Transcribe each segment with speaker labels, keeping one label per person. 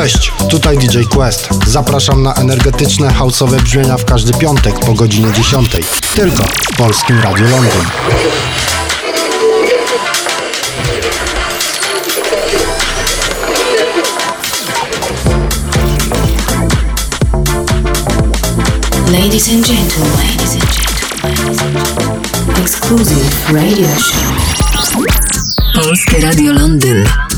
Speaker 1: Cześć, tutaj DJ Quest. Zapraszam na energetyczne houseowe brzmienia w każdy piątek po godzinie 10. Tylko w Polskim Radiu Londyn.
Speaker 2: Ladies and gentlemen, ladies and gentlemen, exclusive radio show. Polskie Radio Londyn.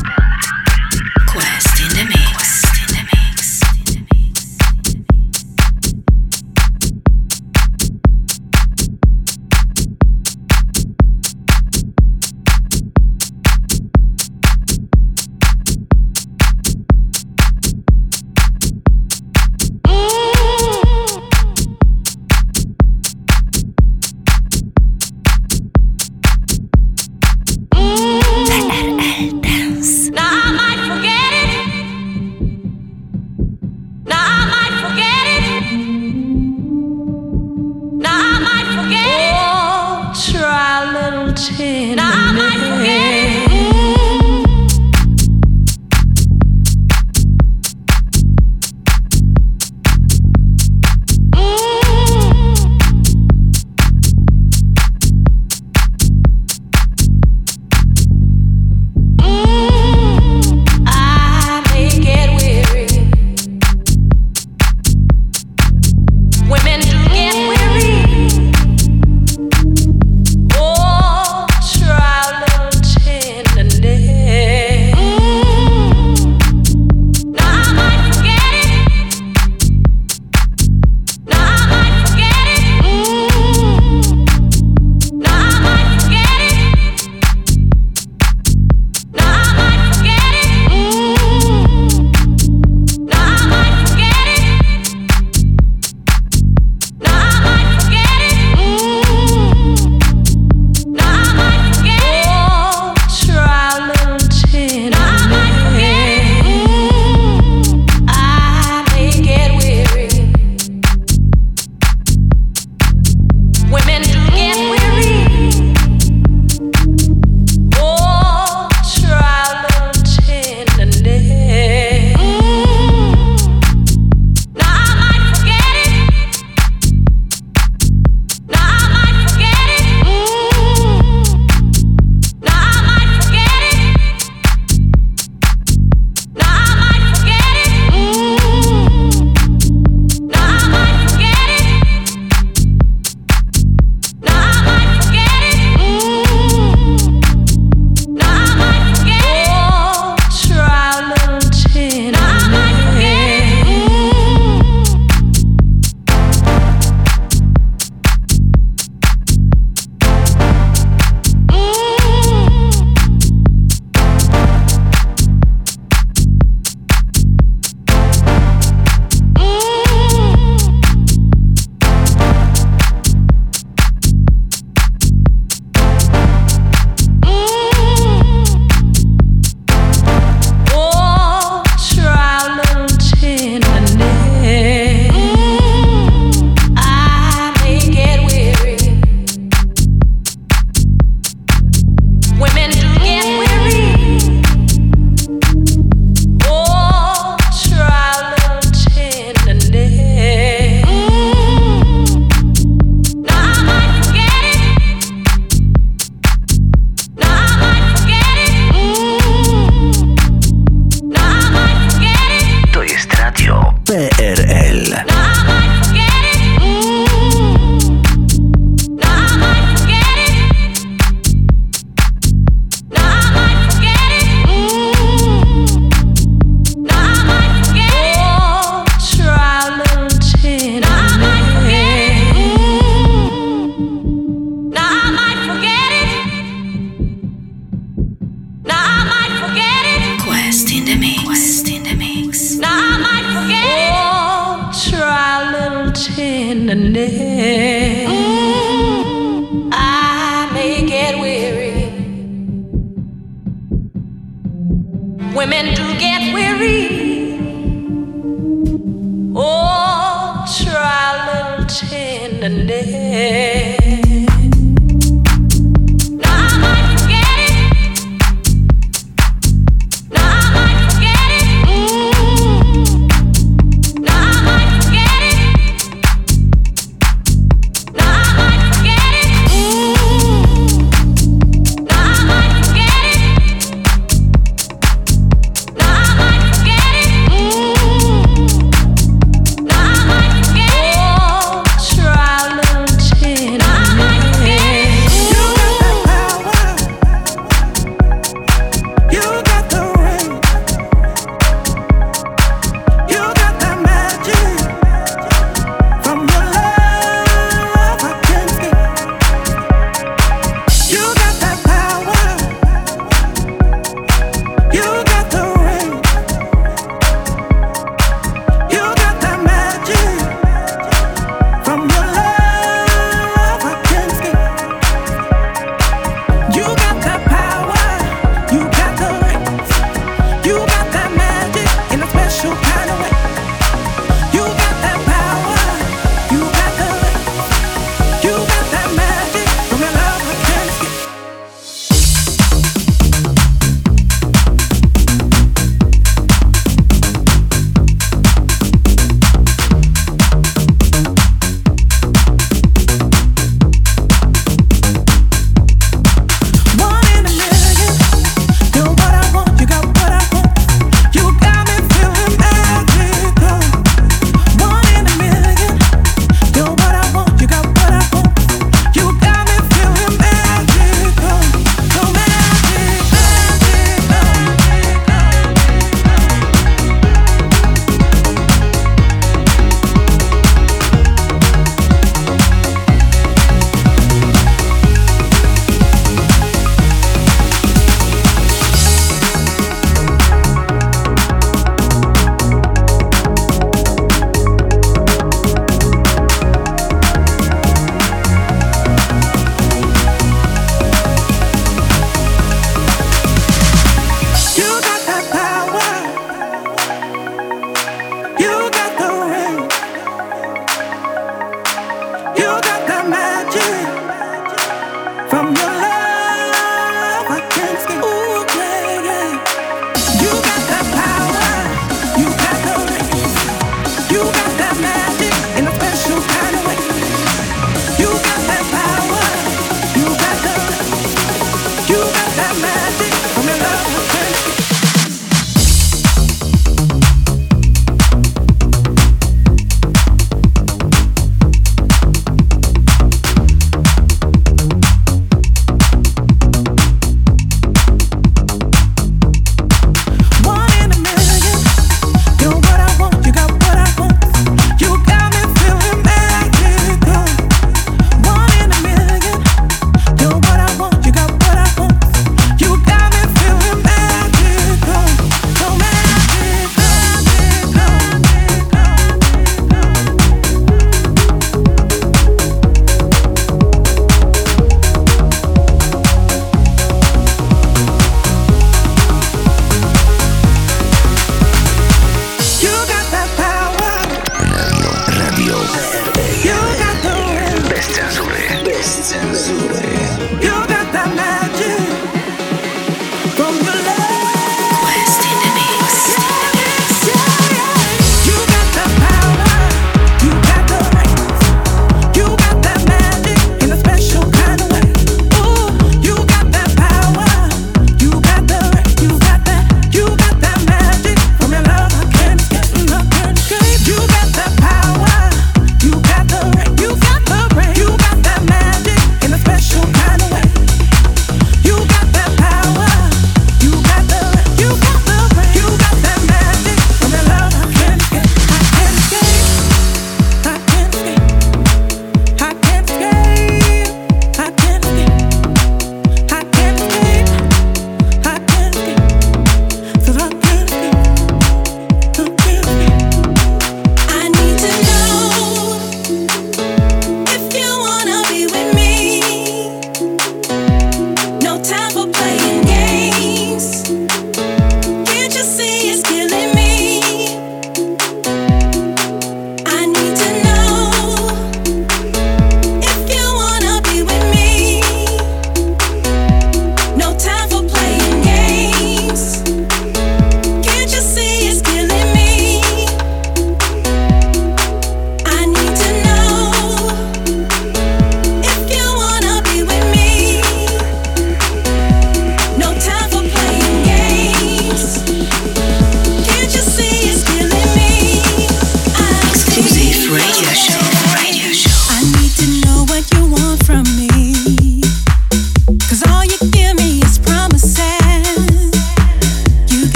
Speaker 3: You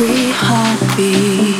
Speaker 4: every heartbeat.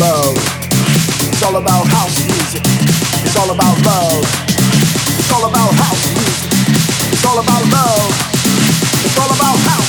Speaker 4: love.
Speaker 5: It's all about house music. It's all about love. It's all about house music. It's all about love. It's all about house.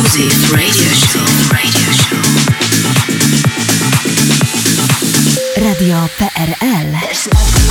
Speaker 6: Exclusive radio show. Radio show.
Speaker 2: Radio PRL.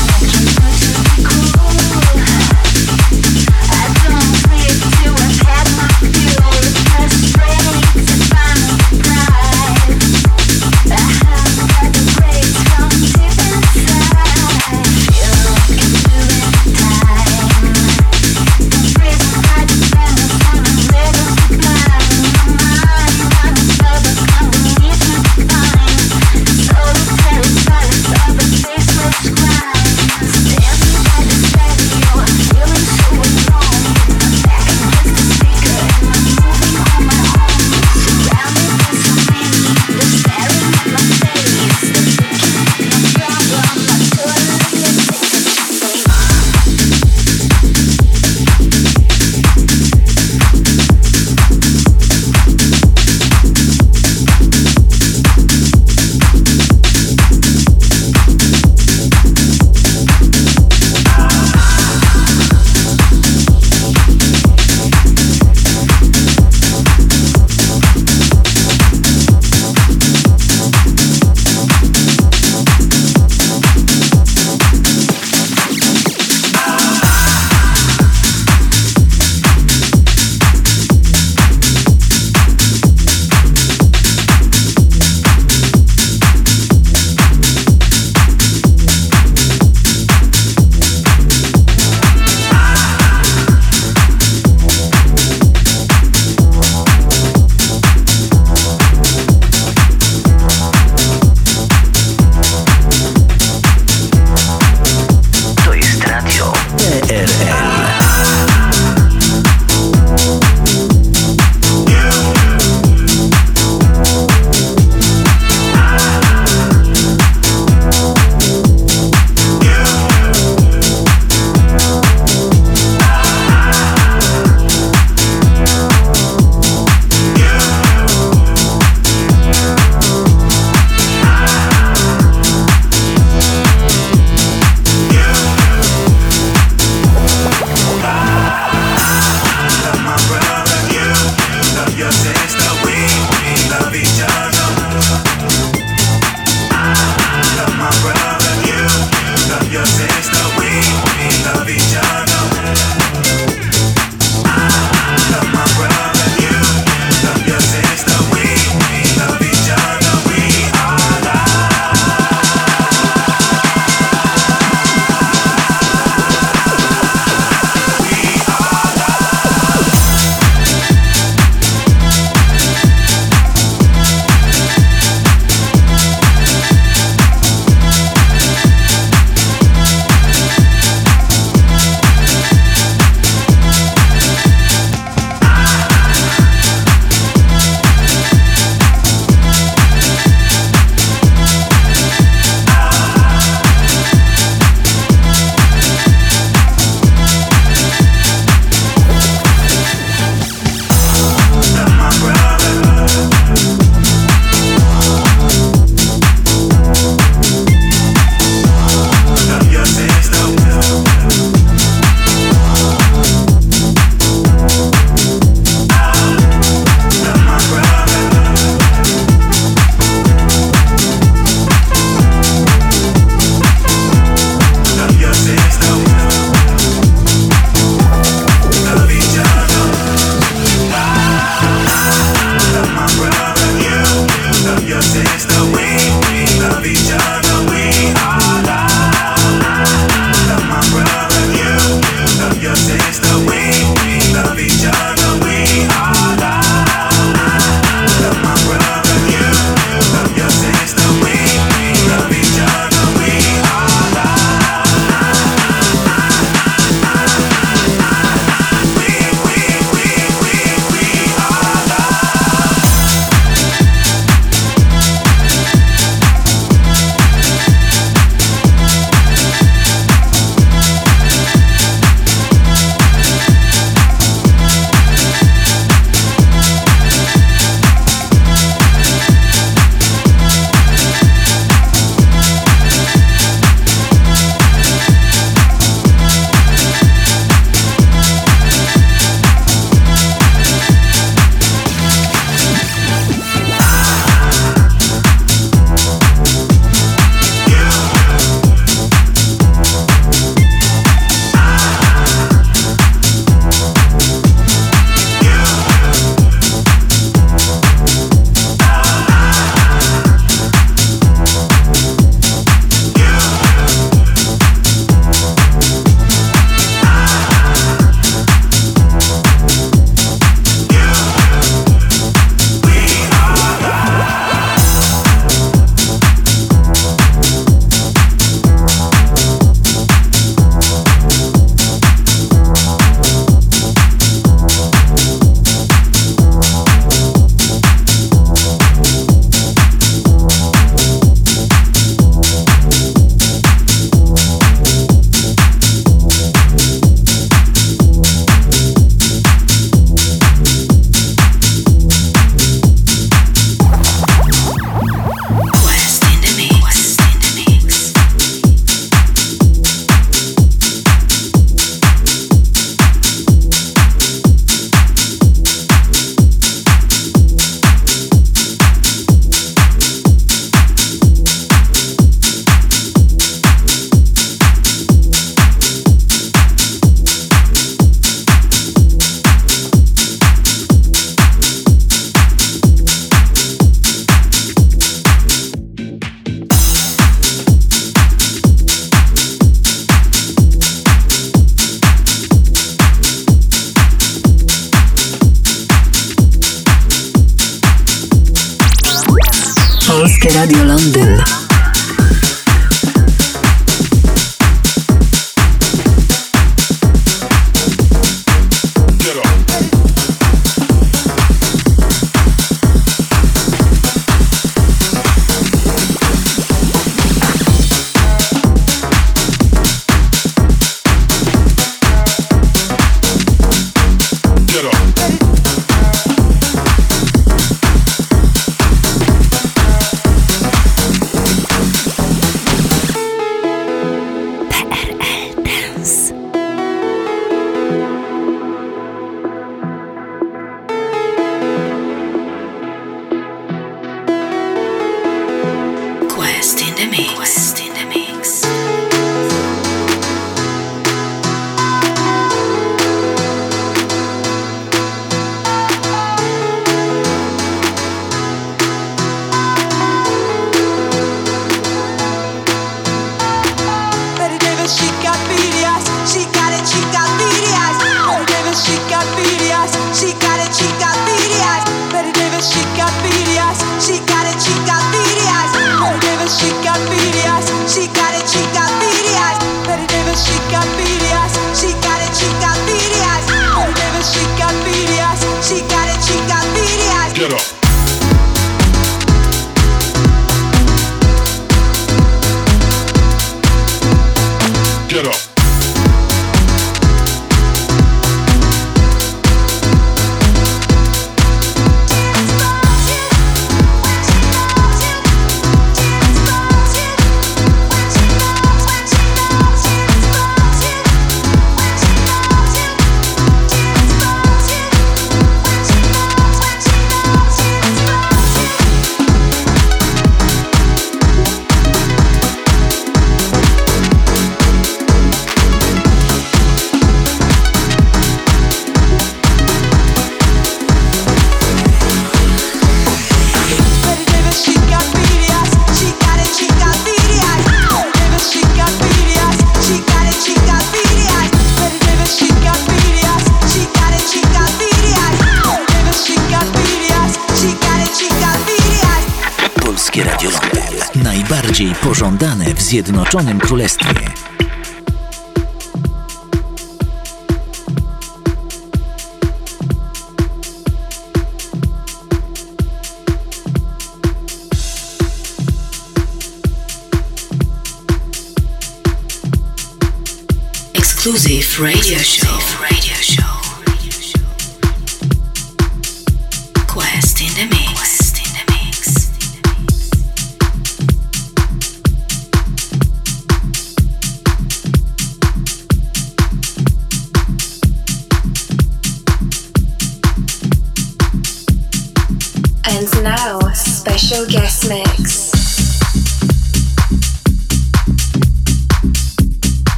Speaker 6: Zjednoczonym Królestwie.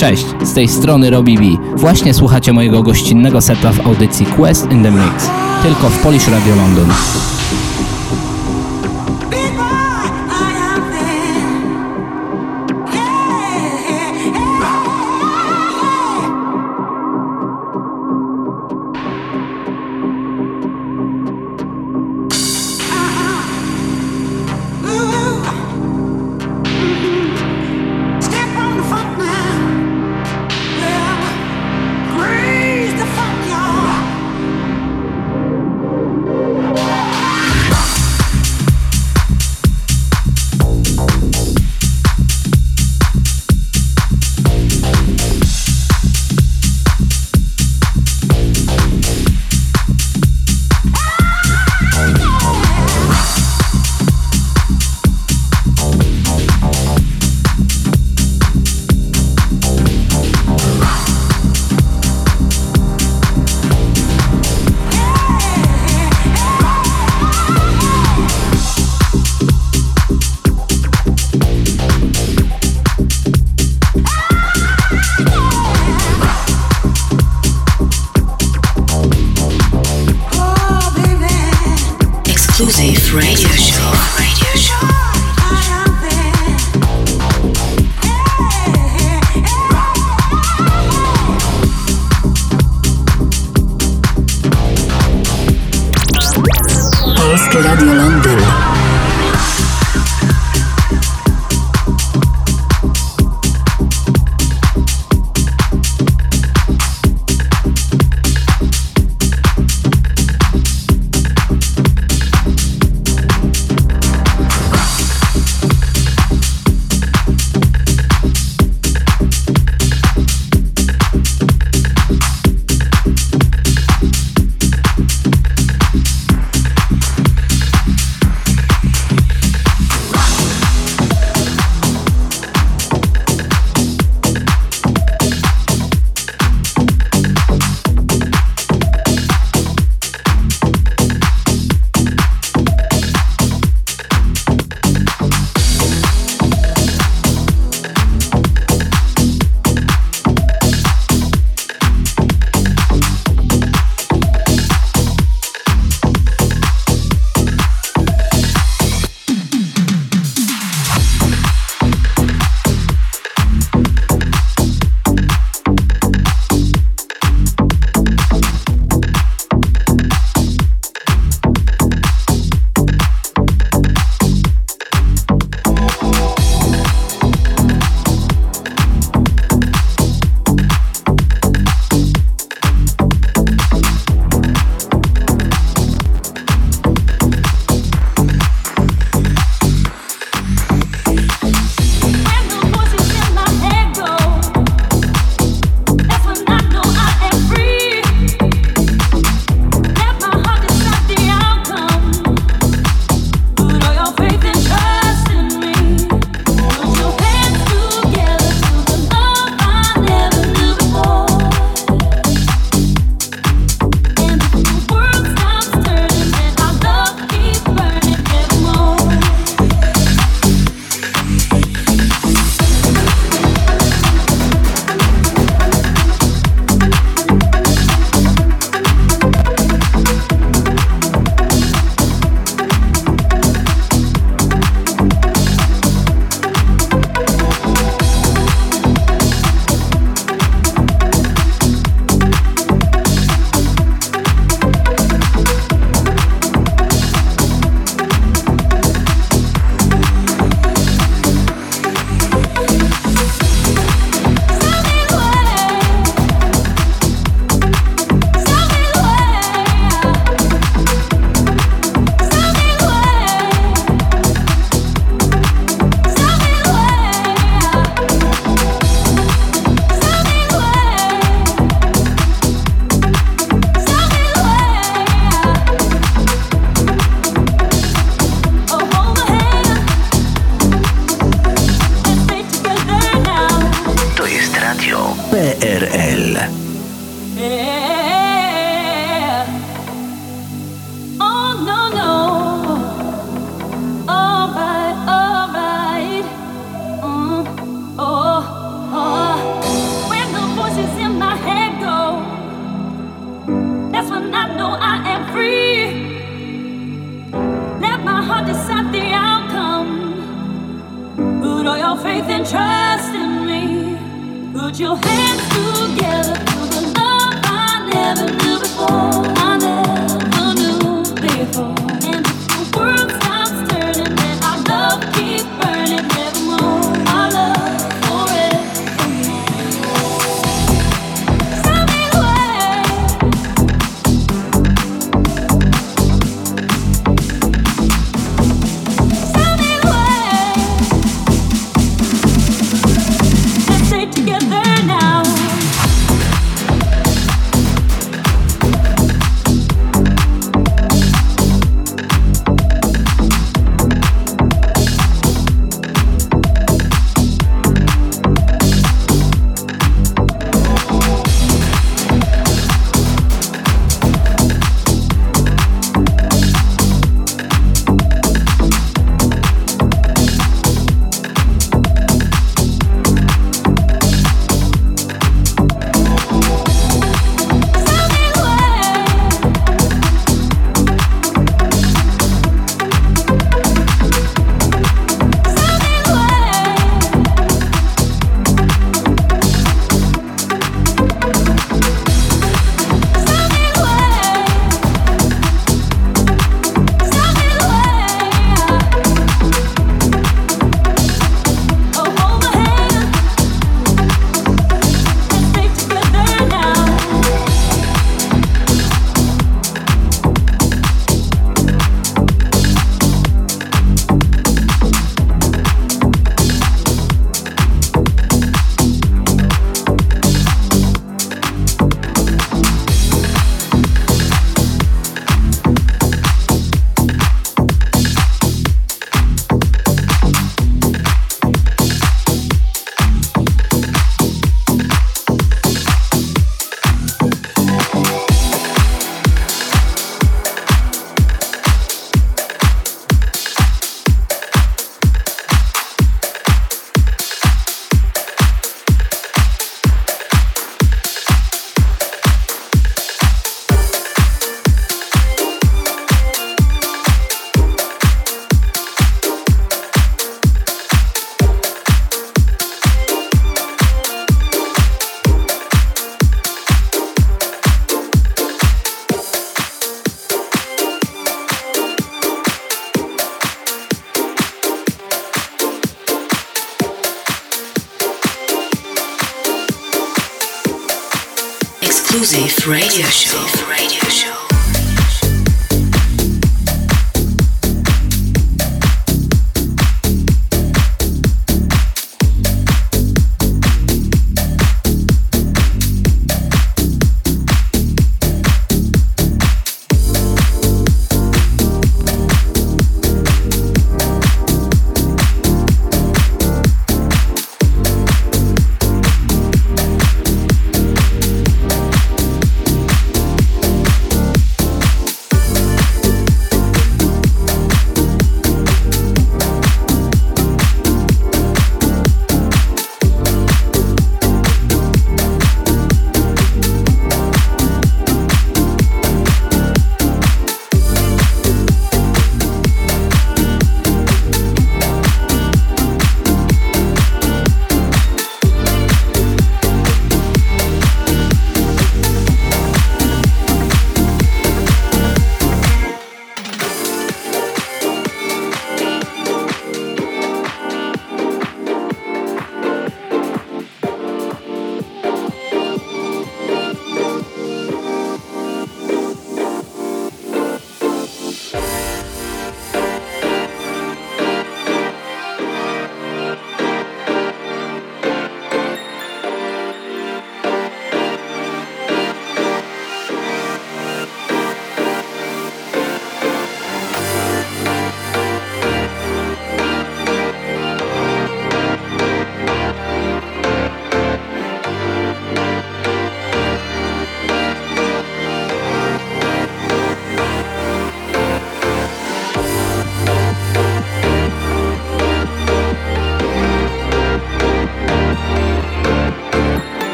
Speaker 6: Cześć, z tej strony Robbie B. Właśnie słuchacie mojego gościnnego seta w audycji Quest in the Mix, tylko w Polish Radio London.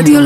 Speaker 2: Radio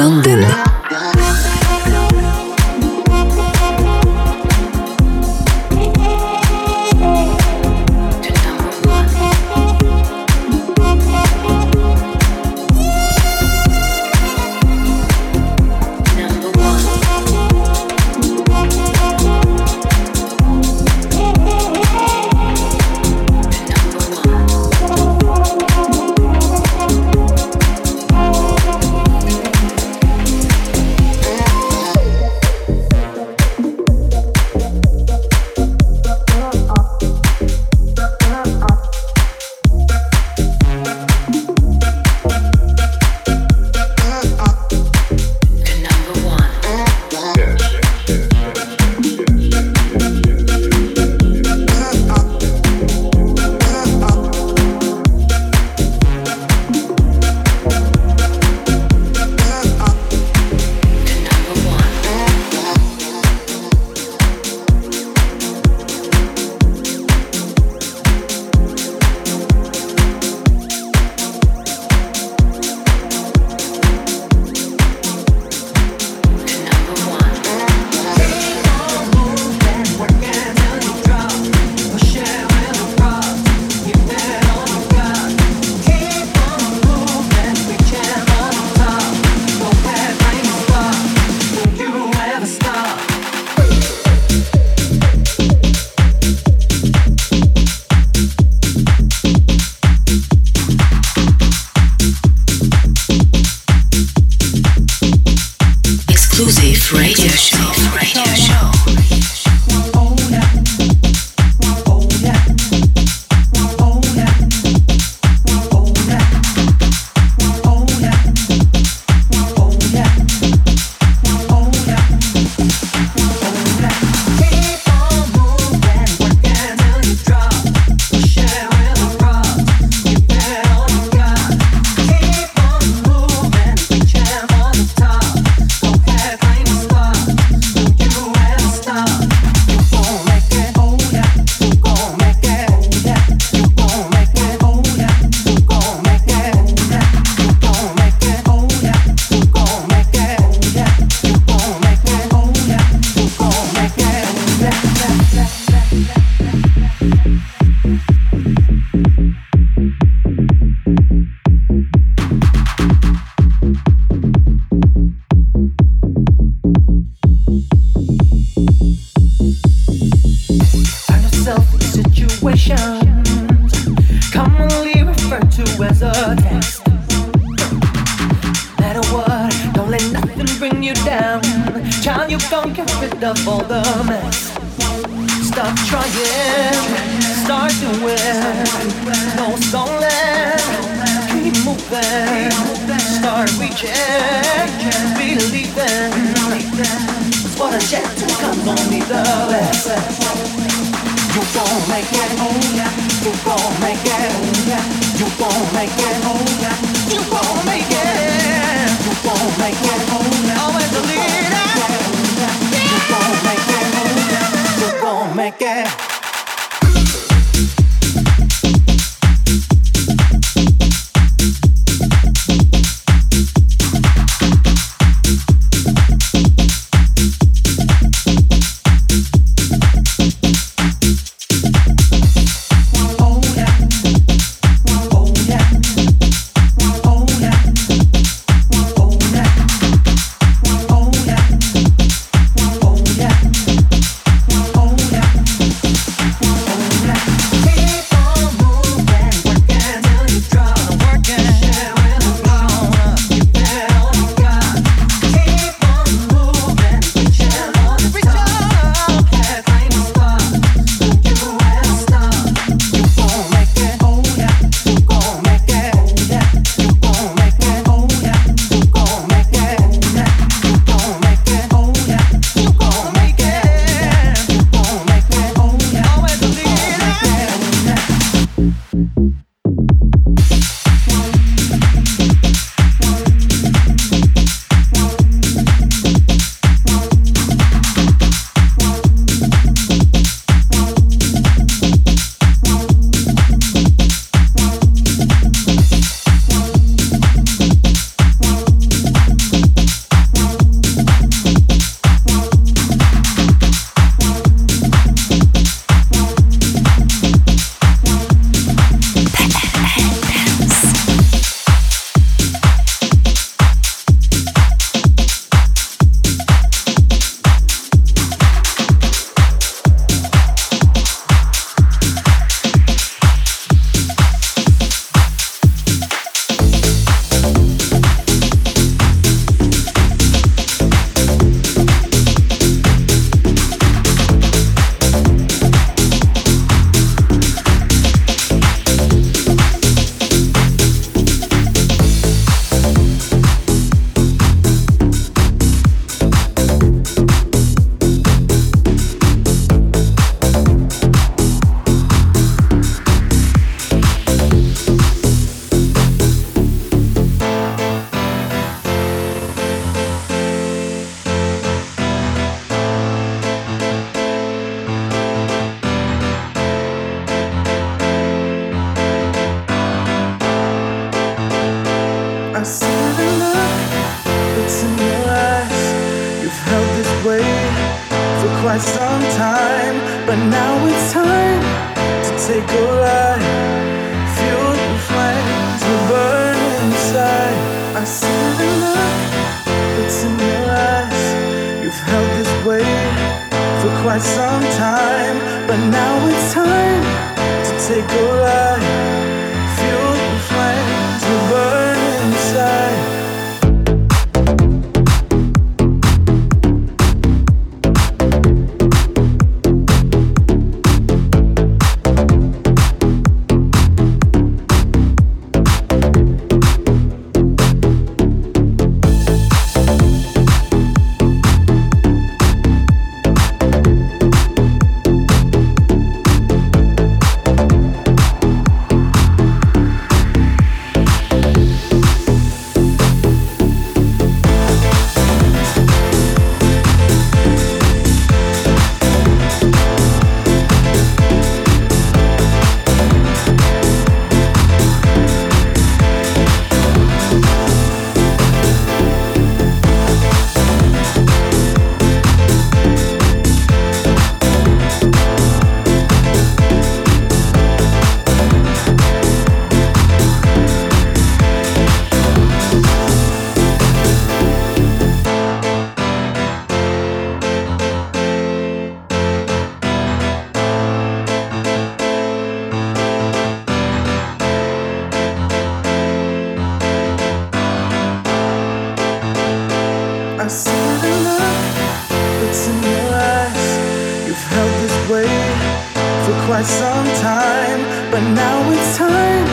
Speaker 7: quite some time, but now it's time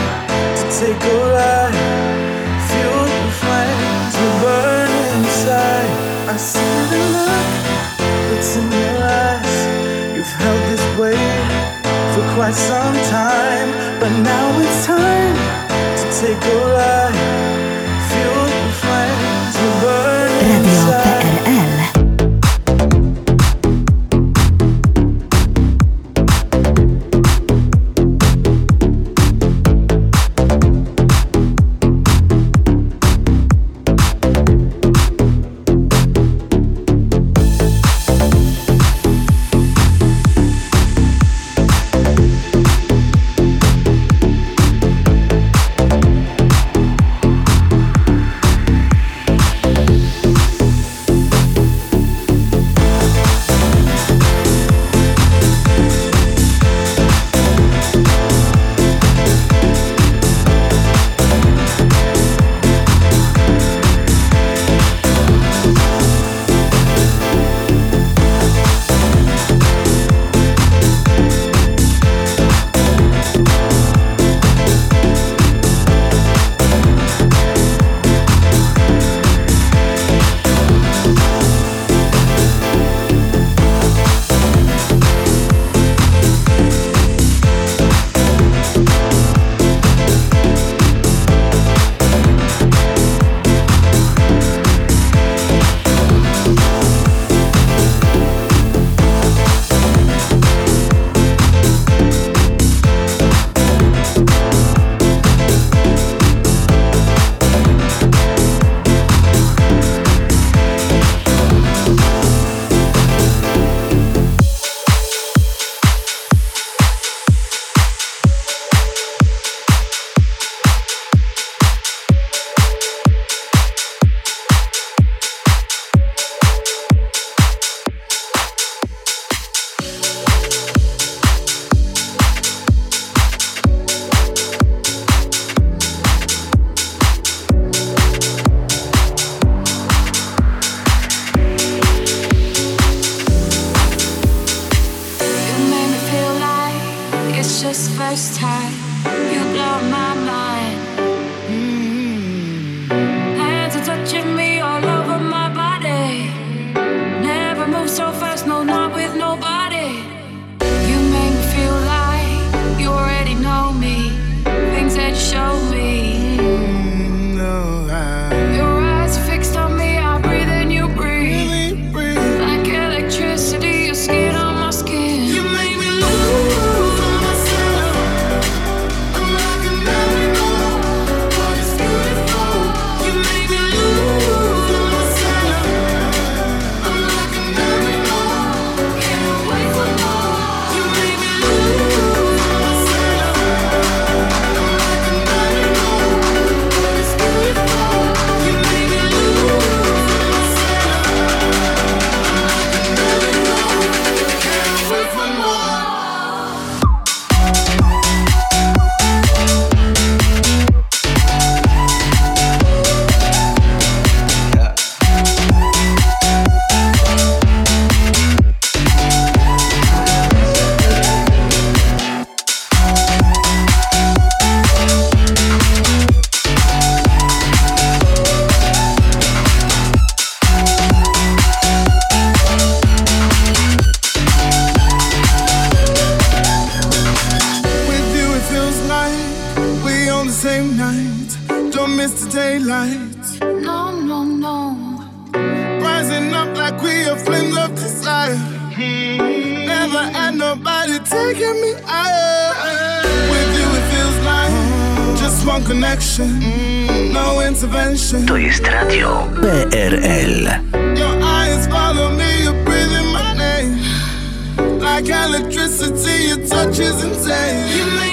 Speaker 7: to take a ride. Fuel the flame to burn inside.
Speaker 4: I see the look that's in your eyes. You've held this weight for quite some time, but now it's time to take a ride.
Speaker 7: intervention, no
Speaker 4: intervention.
Speaker 8: To jest radio PRL.
Speaker 4: Your eyes follow me, you're breathing my name. Like electricity, your touch is insane.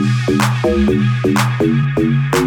Speaker 9: Thank
Speaker 2: you.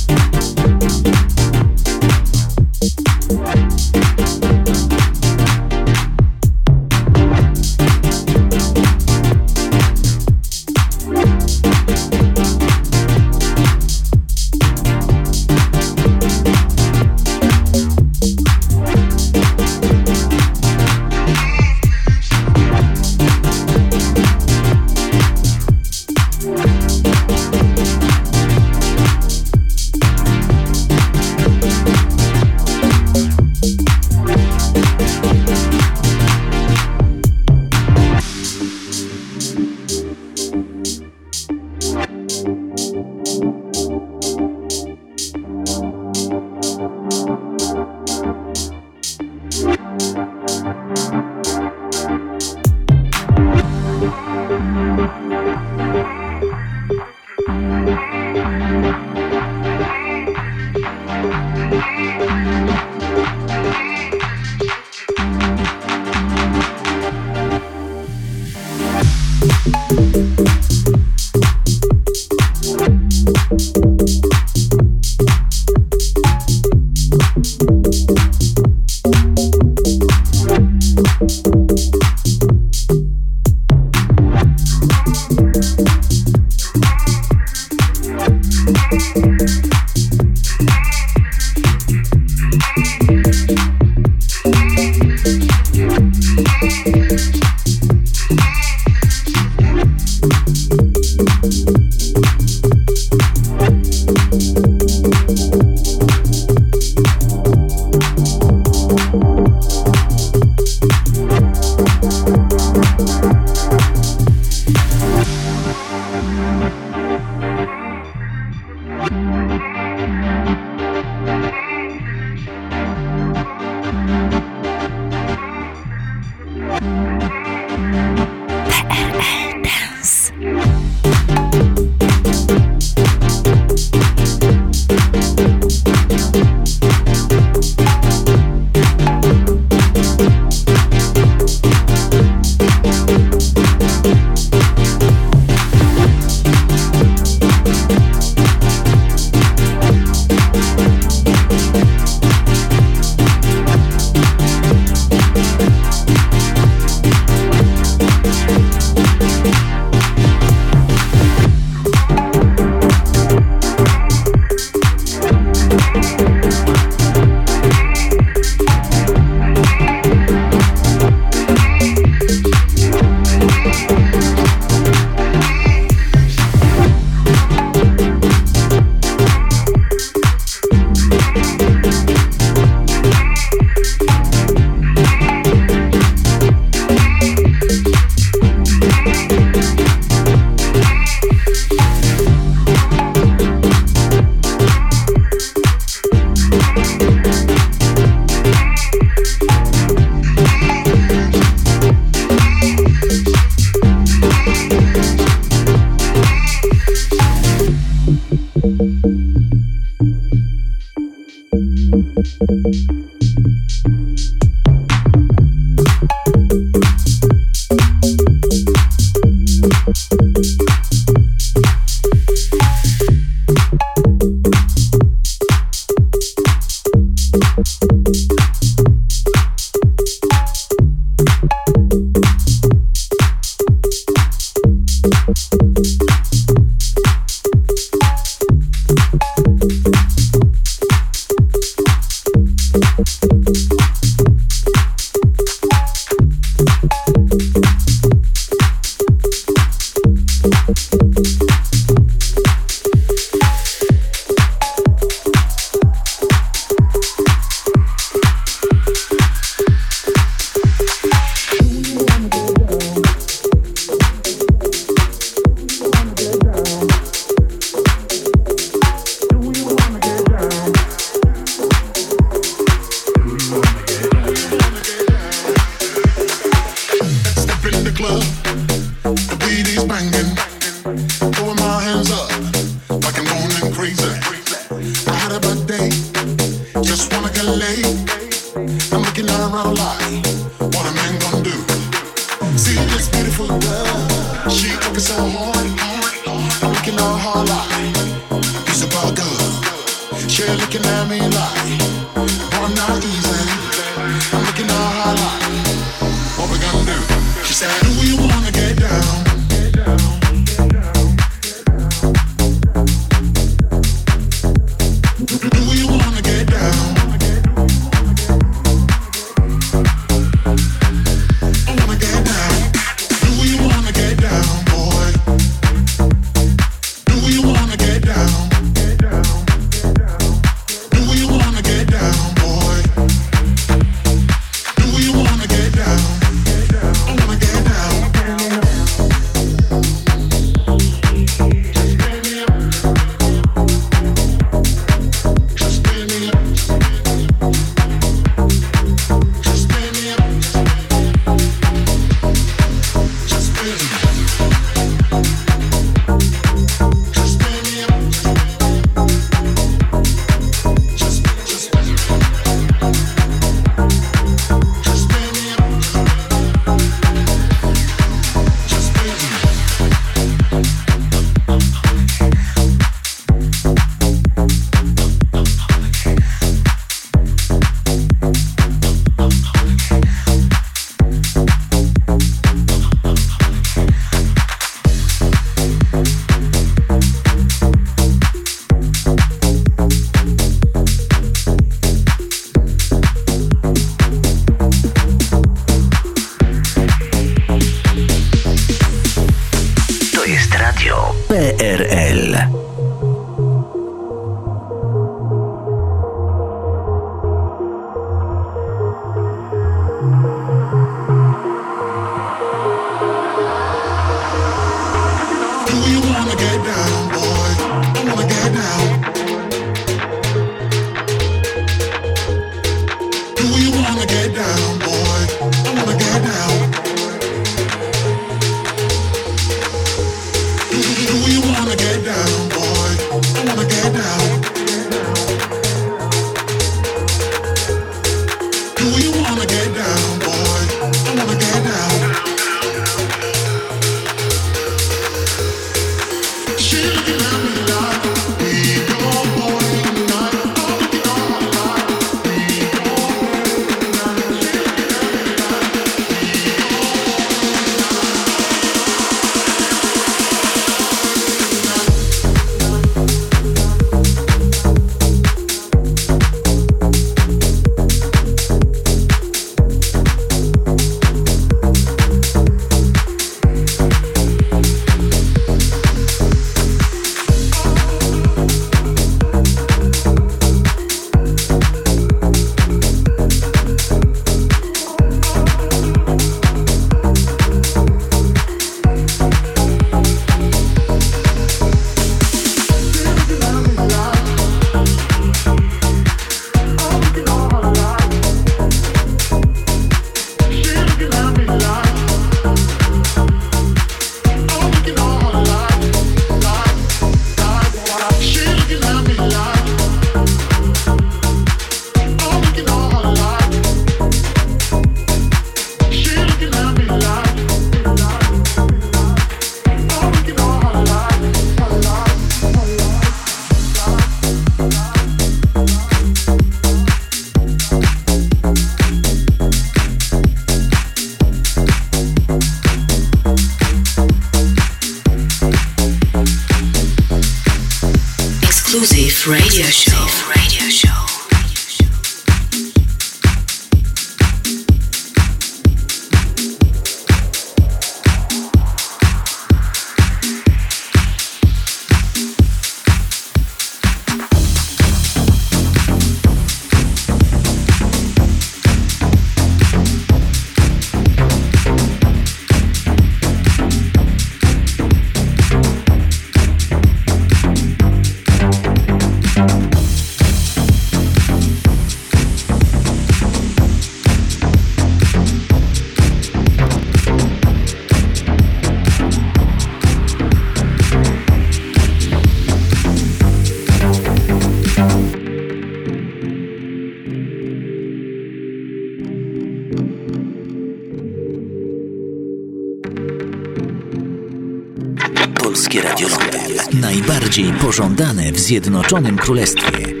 Speaker 2: Zjednoczonym Królestwie.